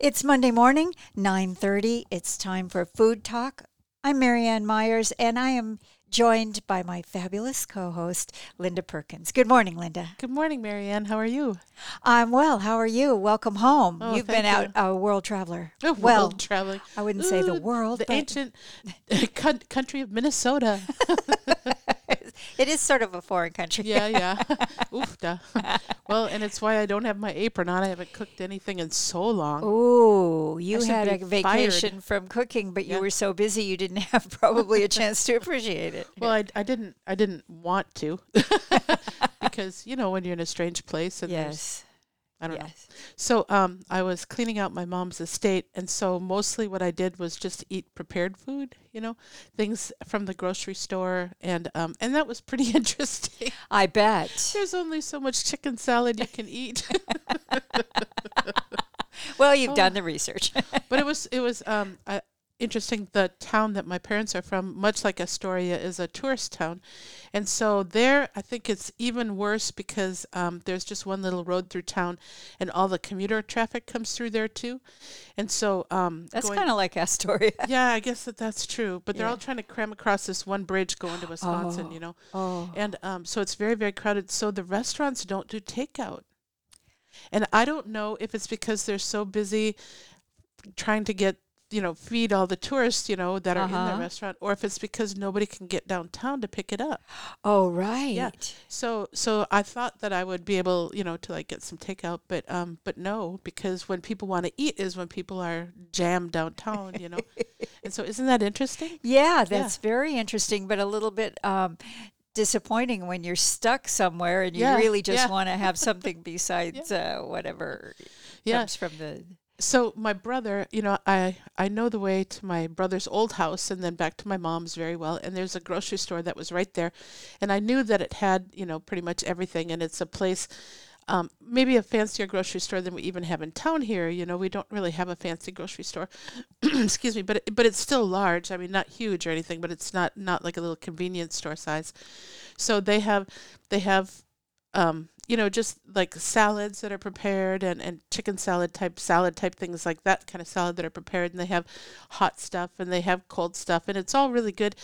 It's Monday morning, 9:30. It's time for Food Talk. I'm Marianne Myers and I am joined by my fabulous co-host Linda Perkins. Good morning, Linda. Good morning, Marianne. How are you? I'm well. How are you? Welcome home. Oh, You've been out a world traveler. Oh, well, traveling. I wouldn't say the world, the ancient country of Minnesota. it is sort of a foreign country. yeah, yeah. Oof, duh. Well, and it's why I don't have my apron on. I haven't cooked anything in so long. Ooh, you had a be fired. vacation from cooking, but you were so busy you didn't have probably a chance to appreciate it. Well, I, I didn't I didn't want to because you know when you're in a strange place and there's yes. I don't know. Yes. So um, I was cleaning out my mom's estate, and so mostly what I did was just eat prepared food, you know, things from the grocery store, and um, and that was pretty interesting. I bet. There's only so much chicken salad you can eat, Well, you've Oh. done the research. but it was it was um, uh, interesting. The town that my parents are from, much like Astoria, is a tourist town, and so there I think it's even worse because um, there's just one little road through town, and all the commuter traffic comes through there too, and so um, That's kind of like Astoria. Yeah, I guess that that's true. But they're Yeah. all trying to cram across this one bridge going to Wisconsin, you know. Oh. And um, so it's very, very crowded. So the restaurants don't do takeout. And I don't know if it's because they're so busy trying to get, you know, feed all the tourists, you know, that are in Uh-huh. the restaurant, or if it's because nobody can get downtown to pick it up. Oh, right. Yeah. So, so I thought that I would be able, you know, to like get some takeout, but um, but no, because when people want to eat is when people are jammed downtown, you know. and so, isn't that interesting? Yeah, that's very interesting, but a little bit um, disappointing when you're stuck somewhere and you Yeah, really just yeah. want to have something besides uh, whatever Yeah. comes from the. So my brother, you know, I I know the way to my brother's old house and then back to my mom's very well. And there's a grocery store that was right there, and I knew that it had, you know, pretty much everything. And it's a place, um, maybe a fancier grocery store than we even have in town here. You know, we don't really have a fancy grocery store. Excuse me, but it, but it's still large. I mean, not huge or anything, but it's not not like a little convenience store size. So they have they have um, you know, just like salads that are prepared and, and chicken salad type salad type things like that kind of salad that are prepared and they have hot stuff and they have cold stuff and it's all really good.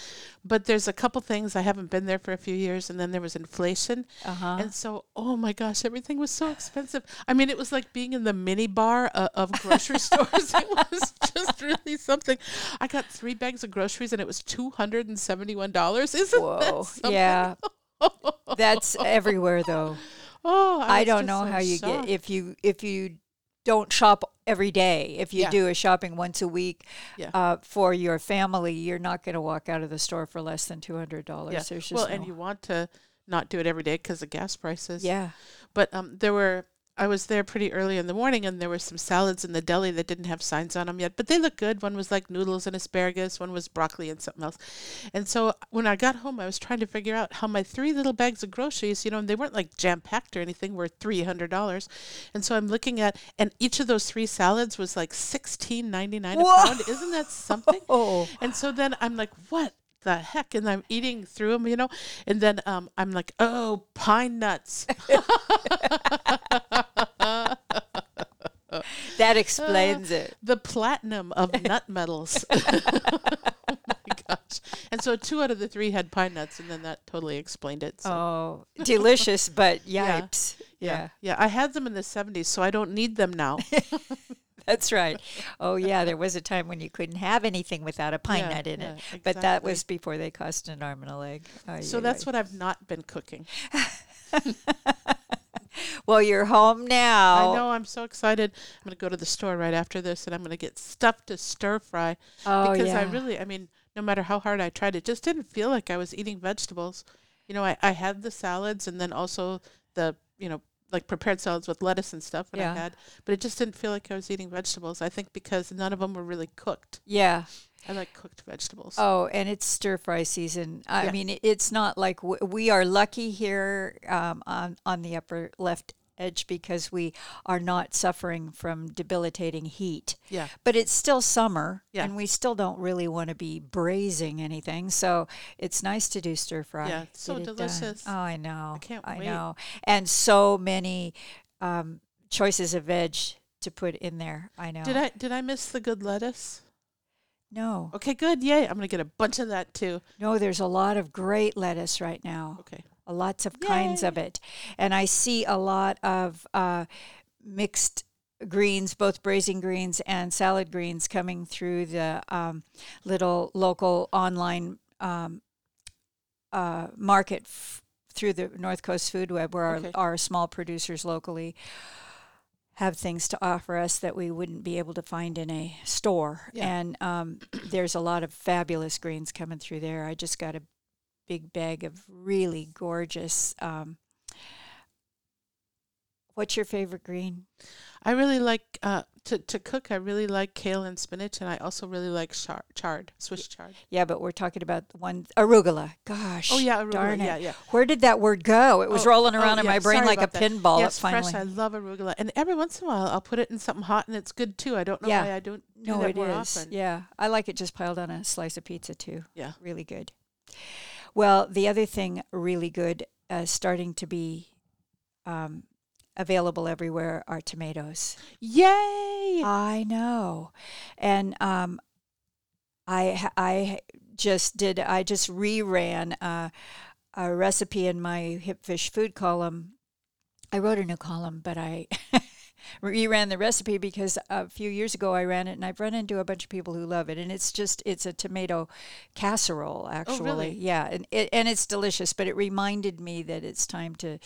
But there's a couple things I haven't been there for a few years and then there was inflation. Uh huh. And so, oh my gosh, everything was so expensive. I mean, it was like being in the mini bar uh, of grocery stores. It was just really something. I got three bags of groceries and it was two hundred and seventy-one dollars. Isn't Whoa. that something? Yeah. That's everywhere, though. Oh, I was don't know so how you shocked. get if you if you don't shop every day. If you Yeah. do a shopping once a week Yeah. uh, for your family, you're not going to walk out of the store for less than two hundred dollars. Yeah. There's just well, no, and you want to not do it every day because of gas prices. yeah. But um, there were. I was there pretty early in the morning, and there were some salads in the deli that didn't have signs on them yet, but they looked good. One was like noodles and asparagus, one was broccoli and something else. And so when I got home, I was trying to figure out how my three little bags of groceries, you know, and they weren't like jam packed or anything, were three hundred dollars. And so I'm looking at, and each of those three salads was like sixteen ninety nine a pound. Isn't that something? Oh. And so then I'm like, what the heck? And I'm eating through them, you know? And then um, I'm like, oh, pine nuts. That explains uh, it. the platinum of nut metals. oh my gosh. And so two out of the three had pine nuts, and then that totally explained it. So. Oh, delicious, but Yeah. yipes. yeah. Yeah. Yeah. I had them in the 70s, so I don't need them now. that's right. Oh, yeah. There was a time when you couldn't have anything without a pine Yeah, nut in yeah, it, but that was before they cost an arm and a leg. Ay, so ay, that's ay. what I've not been cooking. Well, you're home now. I know. I'm so excited. I'm going to go to the store right after this, and I'm going to get stuff to stir fry. Oh, because yeah. I really, I mean, no matter how hard I tried, it just didn't feel like I was eating vegetables. You know, I, I had the salads and then also the, you know, like prepared salads with lettuce and stuff that Yeah. I had, but it just didn't feel like I was eating vegetables. I think because none of them were really cooked. Yeah. I like cooked vegetables. Oh, and it's stir fry season. I Yeah. mean, it's not like w- we are lucky here um, on on the upper left edge because we are not suffering from debilitating heat. Yeah. But it's still summer, Yeah. and we still don't really want to be braising anything. So it's nice to do stir fry. Yeah, so it done. delicious. Oh, I know. I can't I wait. know. And so many um, choices of veg to put in there. I know. Did I did I miss the good lettuce? No, Okay, good. Yay! I'm gonna get a bunch of that too. no. There's a lot of great lettuce right now. Okay. Lots of kinds of it. And I see a lot of uh, mixed greens, both braising greens and salad greens, coming through the um, little local online um, uh, market f- through the North Coast Food Web, where Okay. our, our small producers locally have things to offer us that we wouldn't be able to find in a store. Yeah. And um, there's a lot of fabulous greens coming through there. I just got a big bag of really gorgeous. Um, what's your favorite green? I really like uh, to to cook. I really like kale and spinach, and I also really like char- chard, Swiss chard. Yeah, but we're talking about the one arugula. Gosh. Oh yeah, arugula. darn it. Yeah, yeah. Where did that word go? It was Oh, rolling oh, around in yeah, my brain like a that. pinball. Yes, finally. fresh. I love arugula, and every once in a while I'll put it in something hot, and it's good too. I don't know Yeah. why I don't do no, that it more is. often. Yeah, I like it just piled on a slice of pizza too. Yeah. really good. Well, the other thing really good, uh, starting to be um, available everywhere, are tomatoes. Yay! I know, and um, I I just did I just reran uh, a recipe in my Hipfish food column. I wrote a new column, but I reran the recipe because a few years ago I ran it, and I've run into a bunch of people who love it. And it's just it's a tomato casserole, oh, actually. really? Yeah, and it, and it's delicious. But it reminded me that it's time to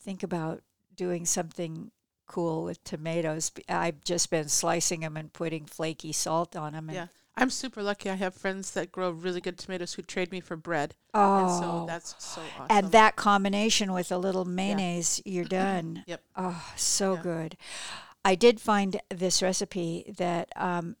think about doing something cool with tomatoes. I've just been slicing them and putting flaky salt on them. And, Yeah, I'm super lucky. I have friends that grow really good tomatoes who trade me for bread, Oh, and so that's so awesome. and that combination with a little mayonnaise, you're done. Yep. Oh, so Yeah. good. I did find this recipe that um,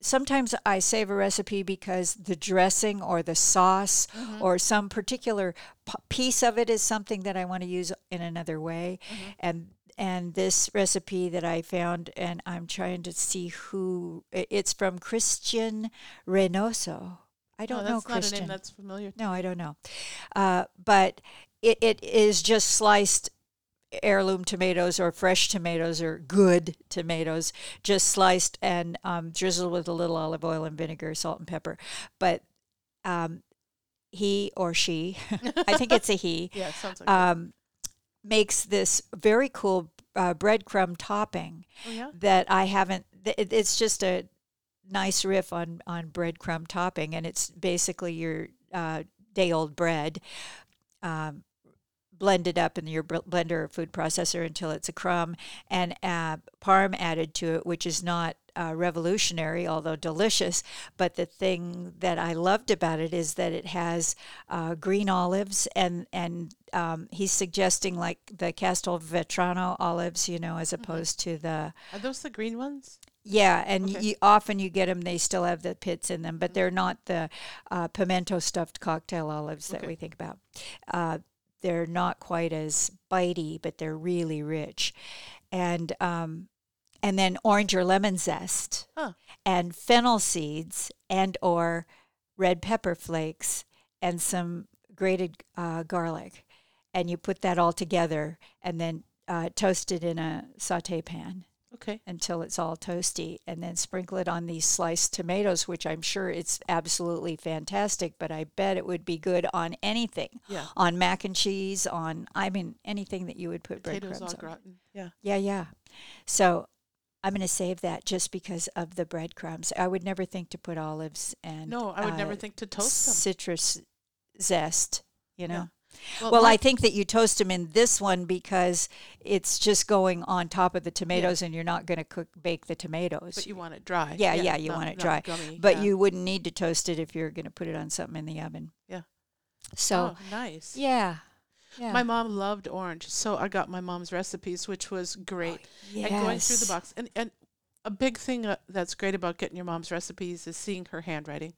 sometimes I save a recipe because the dressing or the sauce Mm-hmm. or some particular p- piece of it is something that I want to use in another way. Mm-hmm. And and this recipe that I found, and I'm trying to see who it's from Christian Reynoso. I don't oh, know that's not a Christian. name that's familiar. No, I don't know. Uh, but it, it is just sliced heirloom tomatoes or fresh tomatoes or good tomatoes, just sliced and um, drizzled with a little olive oil and vinegar, salt and pepper. But um, he or she, I think it's a he, Yeah, it sounds like. um, makes this very cool uh, breadcrumb topping oh yeah. that I haven't. it- It's just a nice riff on on breadcrumb topping, and it's basically your uh, day old bread. Um, blended up in your blender or food processor until it's a crumb and uh, parm added to it which is not uh, revolutionary although delicious but the thing that i loved about it is that it has uh, green olives and and um, he's suggesting like the castelvetrano olives you know as opposed to the Are those the green ones? yeah, and Okay. you, often you get them; they still have the pits in them, but they're not the uh, pimento stuffed cocktail olives that Okay. we think about. Uh, they're not quite as bitey, but they're really rich, and um, and then orange or lemon zest, Huh. and fennel seeds, and or red pepper flakes, and some grated uh, garlic, and you put that all together, and then uh, toast it in a saute pan Okay. until it's all toasty and then sprinkle it on these sliced tomatoes which i'm sure it's absolutely fantastic but i bet it would be good on anything Yeah. on mac and cheese on i mean anything that you would put Potatoes breadcrumbs on gratin. Yeah. yeah yeah so i'm going to save that just because of the breadcrumbs i would never think to put olives and No, I would never uh, think to toast them. citrus zest you know Yeah. well, my- I think that you toast them in this one because it's just going on top of the tomatoes, and you're not going to cook bake the tomatoes. But you want it dry. Yeah, yeah, you not- want it dry. Gummy. but yeah. you wouldn't need to toast it if you're going to put it on something in the oven. Yeah. So oh, nice. yeah, yeah. My mom loved orange, so I got my mom's recipes, which was great. Oh, and going through the box, and and a big thing uh, that's great about getting your mom's recipes is seeing her handwriting.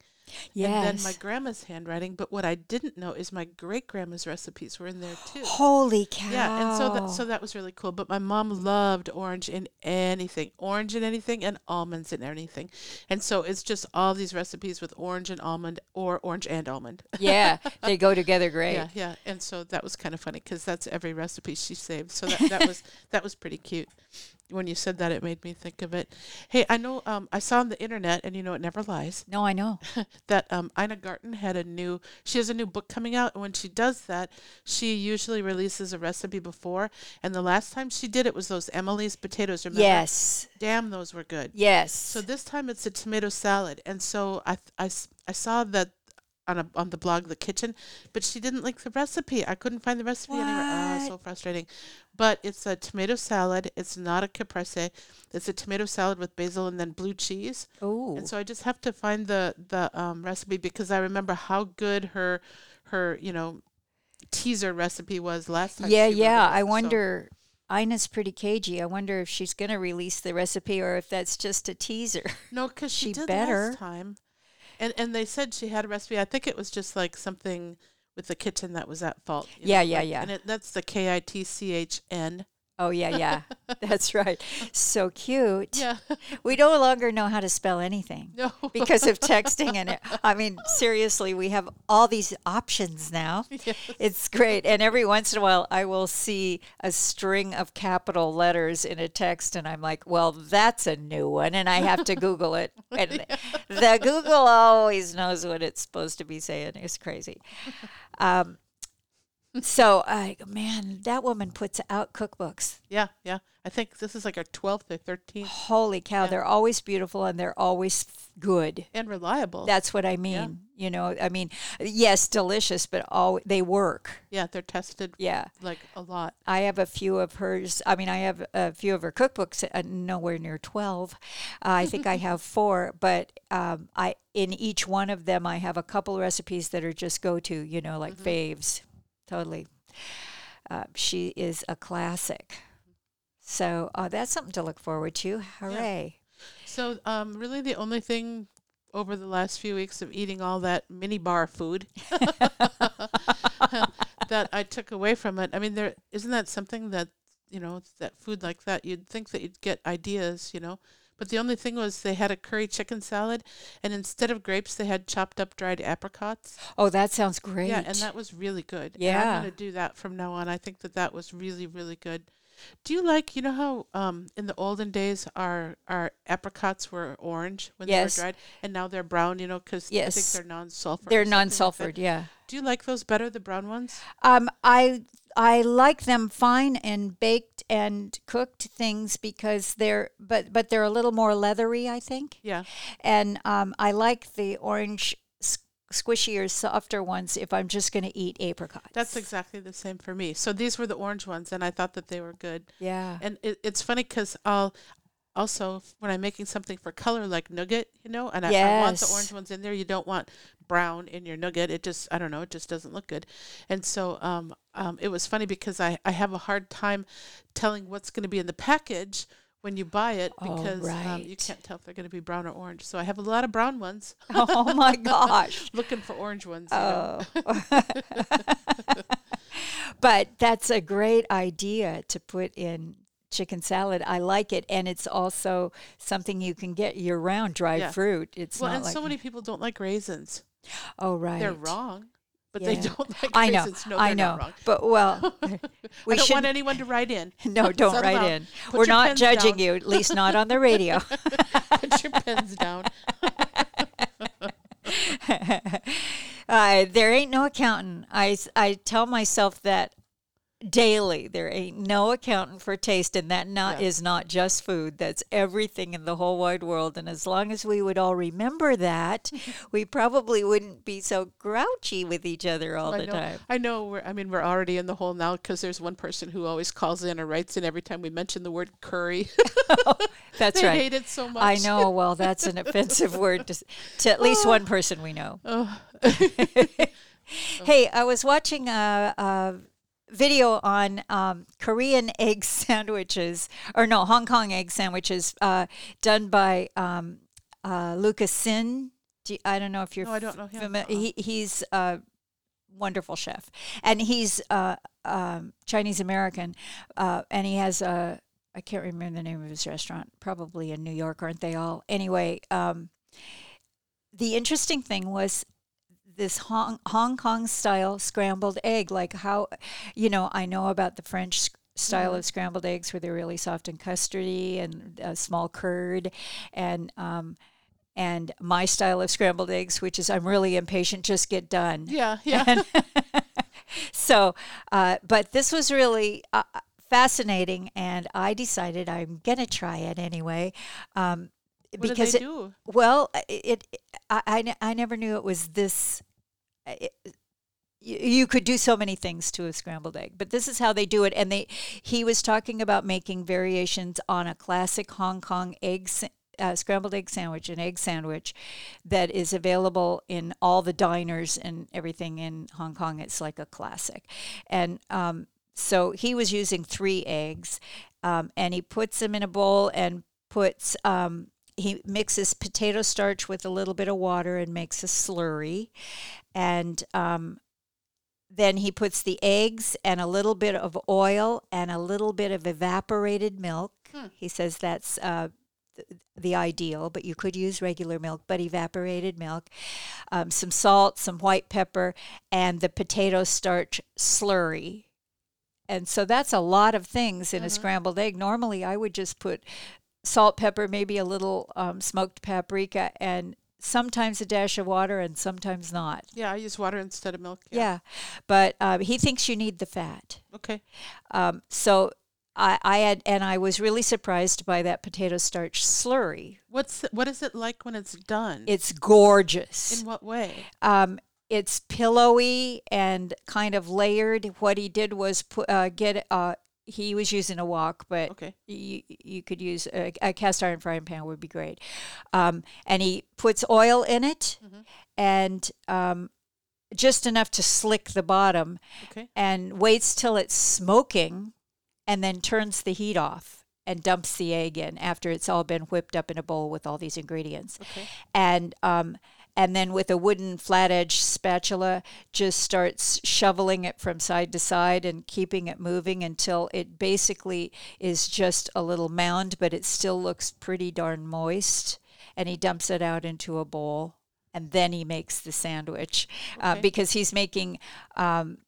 Yes. And then my grandma's handwriting. But what I didn't know is my great grandma's recipes were in there too. Holy cow! Yeah, and so that so that was really cool. But my mom loved orange in anything, orange in anything, and almonds in anything, and so it's just all these recipes with orange and almond, or orange and almond. yeah, they go together great. Yeah, yeah, and so that was kind of funny because that's every recipe she saved. So that, that was that was pretty cute. When you said that, it made me think of it. Hey, I know um, I saw on the internet, and you know it never lies, No, I know. that um, Ina Garten had a new. She has a new book coming out, and when she does that, she usually releases a recipe before. And the last time she did it was those Emily's potatoes. Remember? Yes. Damn, those were good. Yes. So this time it's a tomato salad, and so I, I, I saw that on a on the blog the Kitchn, but she didn't like the recipe. I couldn't find the recipe anywhere. Oh, so frustrating. But it's a tomato salad. It's not a caprese. It's a tomato salad with basil and then blue cheese. oh. And so I just have to find the the um, recipe because I remember how good her her you know teaser recipe was last time. Yeah, yeah. it. I So- wonder. Ina's pretty cagey. I wonder if she's going to release the recipe or if that's just a teaser. No, because she, She did better. last time, and and they said she had a recipe. I think it was just like something with the Kitchn that was at fault. Yeah, know, yeah, like- yeah. And it, that's the K I T C H N. Oh, yeah, yeah. that's right. So cute. Yeah. We no longer know how to spell anything no. because of texting and it. I mean, seriously, we have all these options now. Yes. It's great. And every once in a while, I will see a string of capital letters in a text, and I'm like, well, that's a new one. And I have to Google it. And the Google always knows what it's supposed to be saying. It's crazy. Um, so, I man, that woman puts out cookbooks. Yeah, yeah. I think this is like our twelfth or thirteenth, Holy cow, Yeah. they're always beautiful and they're always good. and reliable. That's what I mean. You know, I mean, yes, delicious, but all they work. yeah, they're tested Yeah. like a lot. I have a few of hers. I mean, I have a few of her cookbooks, uh, nowhere near 12. Uh, I think I have four, but um, I in each one of them, I have a couple recipes that are just go to, you know, like faves. Totally. Uh, she is a classic. So uh, that's something to look forward to. Hooray. So, um, really, the only thing over the last few weeks of eating all that mini bar food that I took away from it. I mean, there isn't that something that you know that food like that. You'd think that you'd get ideas, you know. But the only thing was they had a curry chicken salad, and instead of grapes, they had chopped up dried apricots. Oh, that sounds great. Yeah, and that was really good. And Yeah. I'm going to do that from now on. I think that that was really, really good. Do you like, you know how um, in the olden days our our apricots were orange when Yes. they were dried, and now they're brown, you know, because I think Yes. they're non-sulfur. They're something like that? non-sulfured, yeah. Do you like those better, the brown ones? Um, I I like them fine and baked and cooked things because they're but but they're a little more leathery, I think. Yeah. And um, I like the orange squishier, softer ones if I'm just going to eat apricots. That's exactly the same for me. So these were the orange ones, and I thought that they were good. yeah. And it, it's funny because I'll also when I'm making something for color like nougat, you know, and I, I want the orange ones in there. You don't want brown in your nougat. It just I don't know. It just doesn't look good. And so um, um, it was funny because I I have a hard time telling what's going to be in the package when you buy it Oh, because um, you can't tell if they're going to be brown or orange. So I have a lot of brown ones oh my gosh. looking for orange ones. You know? Oh. but that's a great idea to put in chicken salad. I like it, and it's also something you can get year round. Dried Yeah. fruit. It's Well, not and like so many people don't like raisins. oh right. They're wrong, but they don't like I know. raisins. No, I know. wrong. But well, we I don't want anyone to write in. no. Don't write in. Put We're not judging down. you. At least not on the radio. Put your pens down. uh, there ain't no accountant. I, I tell myself that daily. There ain't no accountant for taste, and that not Yeah. is not just food. That's everything in the whole wide world. And as long as we would all remember that, we probably wouldn't be so grouchy with each other all I the know. time. I know. We're, I mean, we're already in the hole now because there's one person who always calls in or writes in every time we mention the word curry. That's they right. hate it so much. I know. Well, that's an offensive word to, to at least one person we know. Oh, Hey, I was watching a, a video on um, Korean egg sandwiches, or no, Hong Kong egg sandwiches, uh, done by um, uh, Lucas Sin. Do I don't know if you're. No, I don't know him. fami- Uh-uh. he, he's a wonderful chef, and he's uh, um, Chinese American, uh, and he has a. I can't remember the name of his restaurant. Probably in New York, aren't they all? Anyway, um, the interesting thing was this Hong, Hong Kong style scrambled egg. Like how, you know, I know about the French sc- style of scrambled eggs where they're really soft and custardy and a small curd, and um, and my style of scrambled eggs, which is I'm really impatient, just get done. Yeah, yeah. So, uh, but this was really uh, fascinating, and I decided I'm gonna try it anyway. Um, what because it, do? well, it, it I, I I never knew it was this. It, you could do so many things to a scrambled egg, but this is how they do it. And they, he was talking about making variations on a classic Hong Kong egg uh, scrambled egg sandwich, an egg sandwich that is available in all the diners and everything in Hong Kong. It's like a classic, and um, so he was using three eggs, um, and he puts them in a bowl and puts um, he mixes potato starch with a little bit of water and makes a slurry, and um, then he puts the eggs and a little bit of oil and a little bit of evaporated milk. Hmm. He says that's uh, th- the ideal, but you could use regular milk, but evaporated milk, um, some salt, some white pepper, and the potato starch slurry. And so that's a lot of things in a Mhm. scrambled egg. Normally, I would just put salt, pepper, maybe a little um, smoked paprika, and sometimes a dash of water, and sometimes not. Yeah, I use water instead of milk. Yeah, but um, he thinks you need the fat. Okay. Um, so I, I had, and I was really surprised by that potato starch slurry. What's what is it like when it's done? It's gorgeous. In what way? Um, it's pillowy and kind of layered. What he did was put uh, get uh, he was using a wok, but Okay. you, you could use a, a cast iron frying pan would be great. Um, and he puts oil in it Mhm. and um, just enough to slick the bottom Okay. and waits till it's smoking and then turns the heat off and dumps the egg in after it's all been whipped up in a bowl with all these ingredients Okay. and um, and then with a wooden flat edge spatula just starts shoveling it from side to side and keeping it moving until it basically is just a little mound but it still looks pretty darn moist. And he dumps it out into a bowl and then he makes the sandwich uh, because he's making um,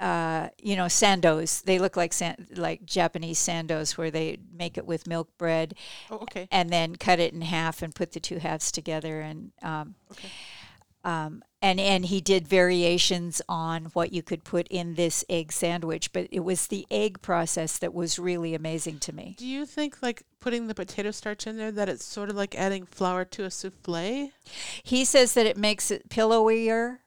uh, you know sandos they look like san- like japanese sandos where they make it with milk bread Oh, okay. and then cut it in half and put the two halves together and um, Okay. um, and and he did variations on what you could put in this egg sandwich but it was the egg process that was really amazing to me Do you think like putting the potato starch in there that it's sort of like adding flour to a souffle? he says that it makes it pillowier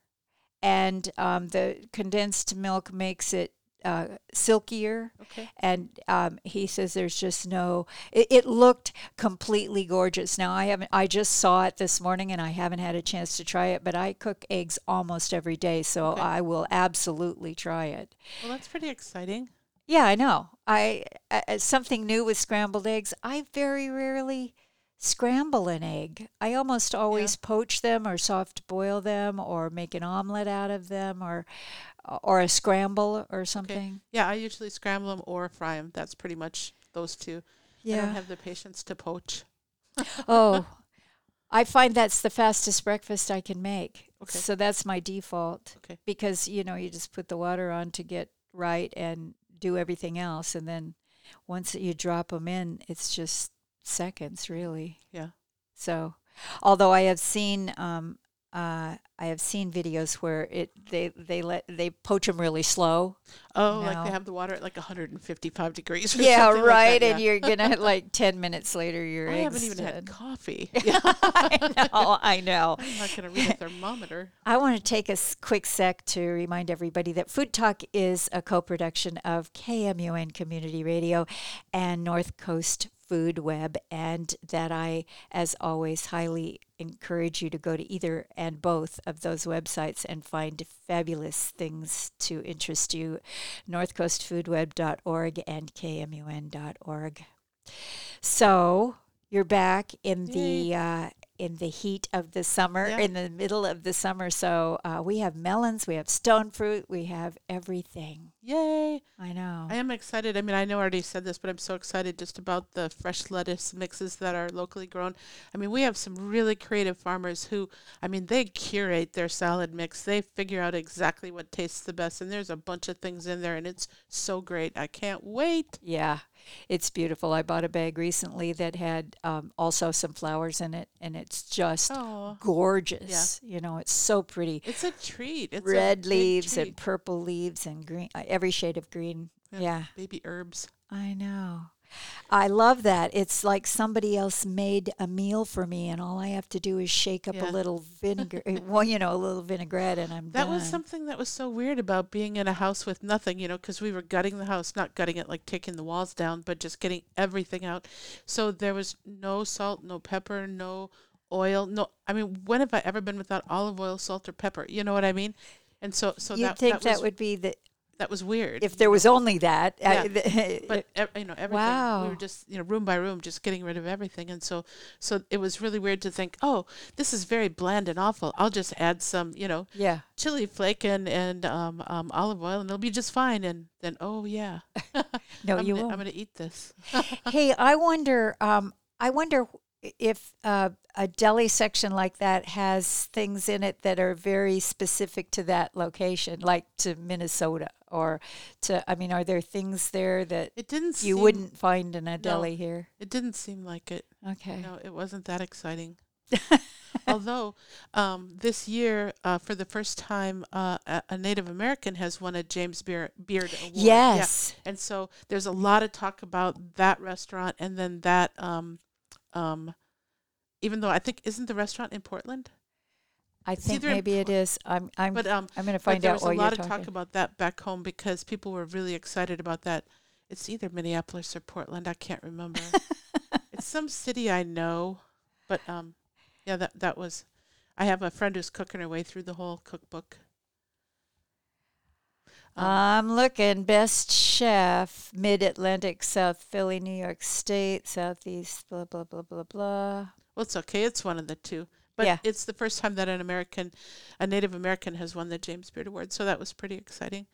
and um, the condensed milk makes it uh, silkier Okay. and um, he says there's just no it, it looked completely gorgeous now i haven't i just saw it this morning and i haven't had a chance to try it but i cook eggs almost every day so Okay. i will absolutely try it Well, that's pretty exciting. yeah i know i uh, something new with scrambled eggs i very rarely scramble an egg i almost always poach them or soft boil them or make an omelet out of them or or a scramble or something Yeah, I usually scramble them or fry them. That's pretty much those two. Yeah. I don't have the patience to poach. oh, I find that's the fastest breakfast I can make. Okay. So that's my default. Okay. Because, you know, you just put the water on to get right and do everything else. And then once you drop them in, it's just seconds, really. Yeah. So, although I have seen, um, uh, I have seen videos where it they they let they poach them really slow. Oh, like they have the water at like 155 degrees. Or yeah, something like right. that, and you're gonna like ten minutes later your I haven't even done. had coffee. I know, I know. I'm not to read a thermometer. I want to take a quick sec to remind everybody that Food Talk is a co production of KMUN Community Radio and North Coast Food Web, and that I, as always, highly encourage you to go to either and both of those websites and find fabulous things to interest you northcoastfoodweb.org and kmun.org. So, you're back in the uh, in the heat of the summer, Yeah. in the middle of the summer. So uh, we have melons, we have stone fruit, we have everything. Yay! I know. I am excited. I mean, I know I already said this, but I'm so excited just about the fresh lettuce mixes that are locally grown. I mean, we have some really creative farmers who, I mean, they curate their salad mix. They figure out exactly what tastes the best, and there's a bunch of things in there, and it's so great. I can't wait. Yeah, it's beautiful. I bought a bag recently that had um, also some flowers in it, and it's just Oh, gorgeous. You know, it's so pretty. it's a treat. It's Red big leaves treat. and purple leaves and green, uh, every shade of green. Yeah. Yeah, baby herbs. I know. I love that. It's like somebody else made a meal for me, and all I have to do is shake up Yeah. a little vinegar, uh, well, you know, a little vinaigrette, and I'm That done. was something that was so weird about being in a house with nothing, you know, because we were gutting the house, not gutting it like taking the walls down, but just getting everything out. So there was no salt, no pepper, no oil, no. I mean, when have I ever been without olive oil, salt, or pepper? You know what I mean? And so, so You'd that think that, that, would be the that was weird. if there was only that. Yeah, I, but you know everything Wow. we were just you know room by room just getting rid of everything and so so it was really weird to think oh this is very bland and awful i'll just add some you know yeah. chili flake and and um, um, olive oil, and it'll be just fine. And then, oh yeah, No, I'm you gonna. I'm gonna eat this. hey, I wonder. Um, I wonder if uh, a deli section like that has things in it that are very specific to that location, like to Minnesota, or to. I mean, are there things there that It didn't. you seem, wouldn't find in a deli here? It didn't seem like it. Okay. No, it wasn't that exciting. Although um, this year, uh, for the first time, uh, a, Native American has won a James Beard, Beard Award. Yeah. Yes. And so there's a lot of talk about that restaurant, and then that. Um, um, even though I think isn't the restaurant in Portland, I think either maybe it is. I'm. I'm. but um, I'm going to find there out was while a lot of talking. talk about that back home because people were really excited about that. It's either Minneapolis or Portland. I can't remember. it's some city I know, but um, yeah, that that was. I have a friend who's cooking her way through the whole cookbook. Um, I'm looking best chef, Mid Atlantic, South Philly, New York State, Southeast, blah blah blah blah blah. well, it's okay. It's one of the two. But Yeah. it's the first time that an American, a Native American, has won the James Beard Award. So that was pretty exciting.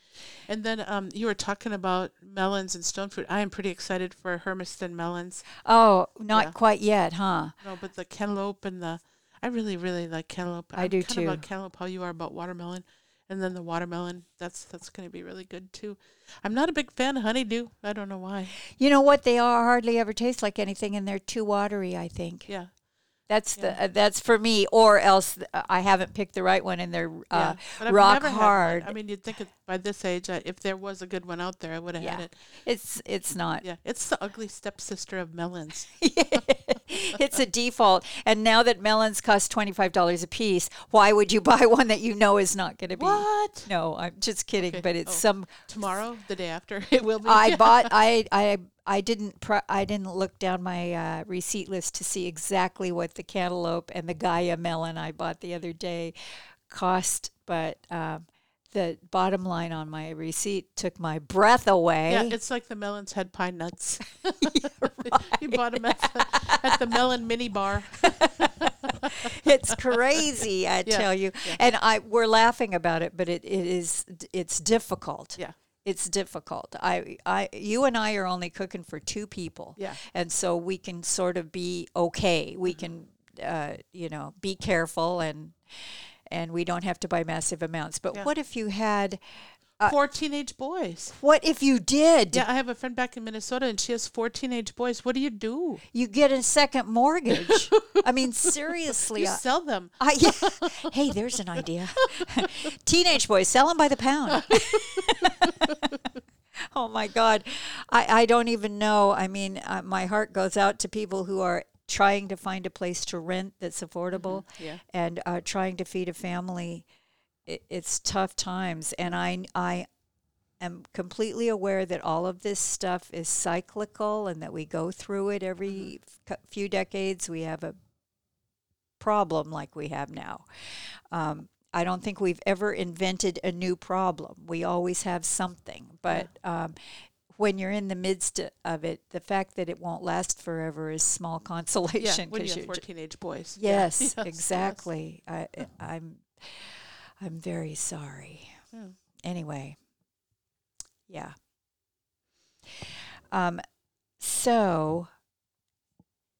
And then um, you were talking about melons and stone fruit. I am pretty excited for Hermiston melons. Oh, not Yeah. quite yet, huh? No, but the cantaloupe and the I really really like cantaloupe. I I'm do kind of about too. cantaloupe how you are about watermelon, and then the watermelon that's that's going to be really good too. I'm not a big fan of honeydew. I don't know why. You know what? They are hardly ever taste like anything, and they're too watery. I think Yeah, that's Yeah. the uh, that's for me. Or else uh, I haven't picked the right one, and they're uh, I've rock hard. I mean, you'd think it, by this age, I, if there was a good one out there, I would have had it. it's it's not. Yeah, it's the ugly stepsister of melons. it's a default. And now that melons cost twenty five dollars a piece, why would you buy one that you know is not going to be? What? No, I'm just kidding. Okay. But it's Oh. some. Tomorrow, the day after, it will be. I bought. I I I didn't. I didn't look down my uh, receipt list to see exactly what the cantaloupe and the Galia melon I bought the other day cost, but. Um, the bottom line on my receipt took my breath away. Yeah, it's like the melons had pine nuts. you bought them at the, at the melon mini bar. it's crazy, I Yeah, tell you. yeah. And I we're laughing about it, but it, it is it's difficult. Yeah. It's difficult. I I you and I are only cooking for two people. Yeah. And so we can sort of be okay. We can uh, you know, be careful and and we don't have to buy massive amounts. But Yeah. what if you had Four teenage boys. what if you did? Yeah, I have a friend back in Minnesota, and she has four teenage boys. What do you do? You get a second mortgage. I mean, seriously. You I- sell them. I, yeah. Hey, there's an idea. Teenage boys sell them by the pound. oh my God, I I don't even know. I mean, uh, my heart goes out to people who are trying to find a place to rent that's affordable Yeah. and uh, trying to feed a family. It, it's tough times, and I I am completely aware that all of this stuff is cyclical and that we go through it every f- few decades. We have a problem like we have now. Um, I don't think we've ever invented a new problem. We always have something, but um, when you're in the midst of it, the fact that it won't last forever is small consolation. Yeah, when you have four teenage boys. Yeah. yes, Yes, yes. exactly. I, I'm, I'm very sorry. Hmm. Anyway, yeah. Um, so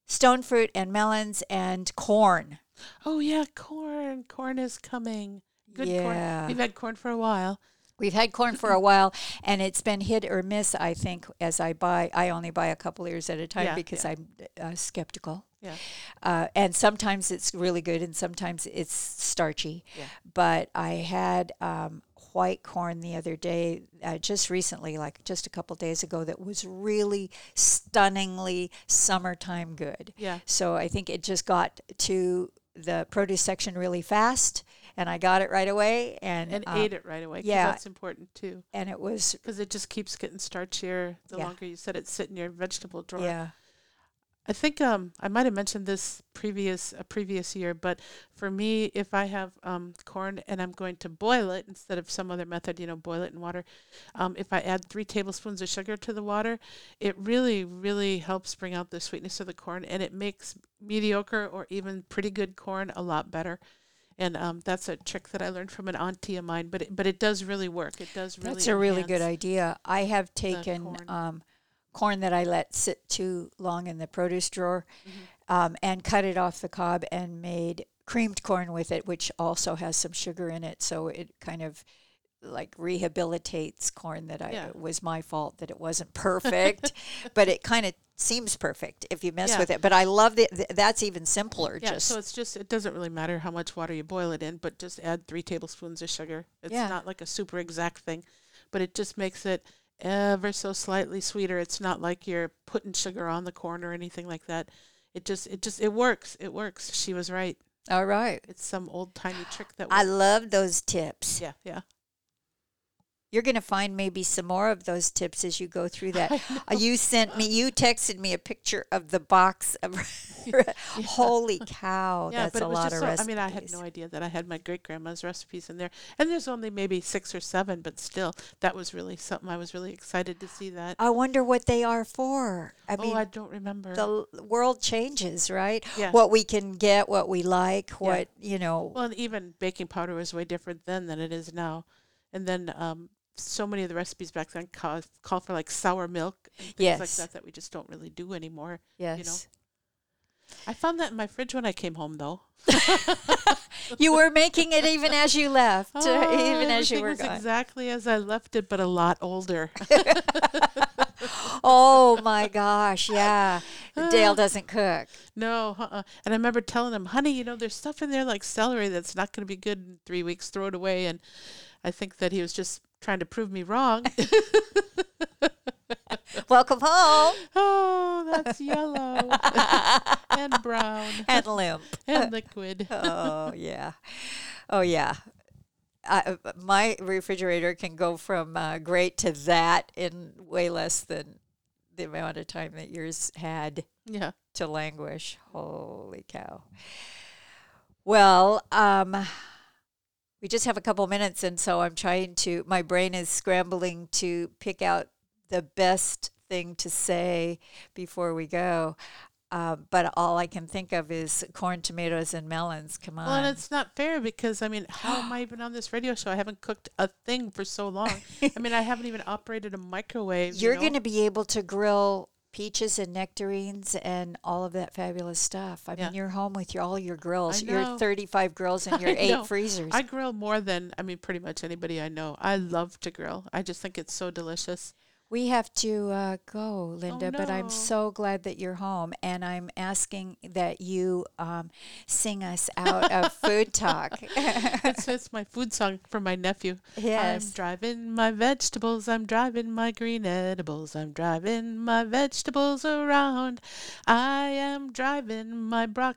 stone fruit and melons and corn. Oh yeah, corn. Corn is coming. Good corn. yeah. We've had corn for a while. We've had corn for a while, and it's been hit or miss. I think as I buy, I only buy a couple ears at a time Yeah, because yeah. I'm uh, skeptical. Yeah. Uh, and sometimes it's really good, and sometimes it's starchy. Yeah. But I had um, white corn the other day, uh, just recently, like just a couple days ago, that was really stunningly summertime good. Yeah. So I think it just got to the produce section really fast, and I got it right away, and And uh, ate it right away. yeah. That's important too. and it was Because it just keeps getting starchier the Yeah. longer you set it sit in your vegetable drawer. yeah. I think um I might have mentioned this previous a previous year, but for me, if I have um corn and I'm going to boil it instead of some other method, you know, boil it in water, um, if I add three tablespoons of sugar to the water, it really really helps bring out the sweetness of the corn, and it makes mediocre or even pretty good corn a lot better. And um, that's a trick that I learned from an auntie of mine, but it, but it does really work. It does really. That's a really good idea. I have taken corn. that I let sit too long in the produce drawer Mm-hmm. um, and cut it off the cob and made creamed corn with it, which also has some sugar in it. So it kind of like rehabilitates corn that I Yeah. it was my fault that it wasn't perfect, but it kind of seems perfect if you mess Yeah. with it. But I love that th- that's even simpler. Yeah, just so it's just it doesn't really matter how much water you boil it in, but just add three tablespoons of sugar. It's Yeah. not like a super exact thing, but it just makes it ever so slightly sweeter. It's not like you're putting sugar on the corn or anything like that. It just it just it works. It works. She was right. all right. It's some old tiny trick that I love those tips. yeah, yeah. You're going to find maybe some more of those tips as you go through that. Uh, you sent me, you texted me a picture of the box of. Holy cow, yeah, that's but a lot of so, recipes. I mean, I had no idea that I had my great grandma's recipes in there, and there's only maybe six or seven, but still, that was really something. I was really excited to see that. I wonder what they are for. I oh, mean, I don't remember. the world changes, right? Yeah. What we can get, what we like, what, you know. Well, and even baking powder was way different then than it is now. And then um, so many of the recipes back then call, call for like sour milk and things like that that we just don't really do anymore. yes. I found that in my fridge when I came home, though. You were making it even as you left, Oh, even as you were gone. exactly as I left it, but a lot older. oh my gosh, yeah. Dale doesn't cook. no, uh-uh. and I remember telling him, "Honey, you know, there's stuff in there like celery that's not going to be good in three weeks. Throw it away." And I think that he was just trying to prove me wrong. Welcome home. oh, that's yellow and brown and limp. and liquid. oh yeah, oh yeah. I, my refrigerator can go from uh, great to that in way less than the amount of time that yours had Yeah. to languish. Holy cow! Well, um, we just have a couple minutes, and so I'm trying to. My brain is scrambling to pick out the best thing to say before we go. Uh, but all I can think of is corn, tomatoes, and melons. Come on. Well, and it's not fair because I mean, how am I even on this radio show? I haven't cooked a thing for so long. I mean, I haven't even operated a microwave. You're you know? going to be able to grill peaches and nectarines and all of that fabulous stuff. I Yeah. mean, you're home with your all your grills, your know. 35 grills and your I eight know. freezers. I grill more than I mean, pretty much anybody I know. I love to grill. I just think it's so delicious. We have to uh, go, Linda, but I'm so glad that you're home, and I'm asking that you um, sing us out of food talk. It's, it's my food song for my nephew. yes. I'm driving my vegetables, I'm driving my green edibles, I'm driving my vegetables around. I am driving my broccoli.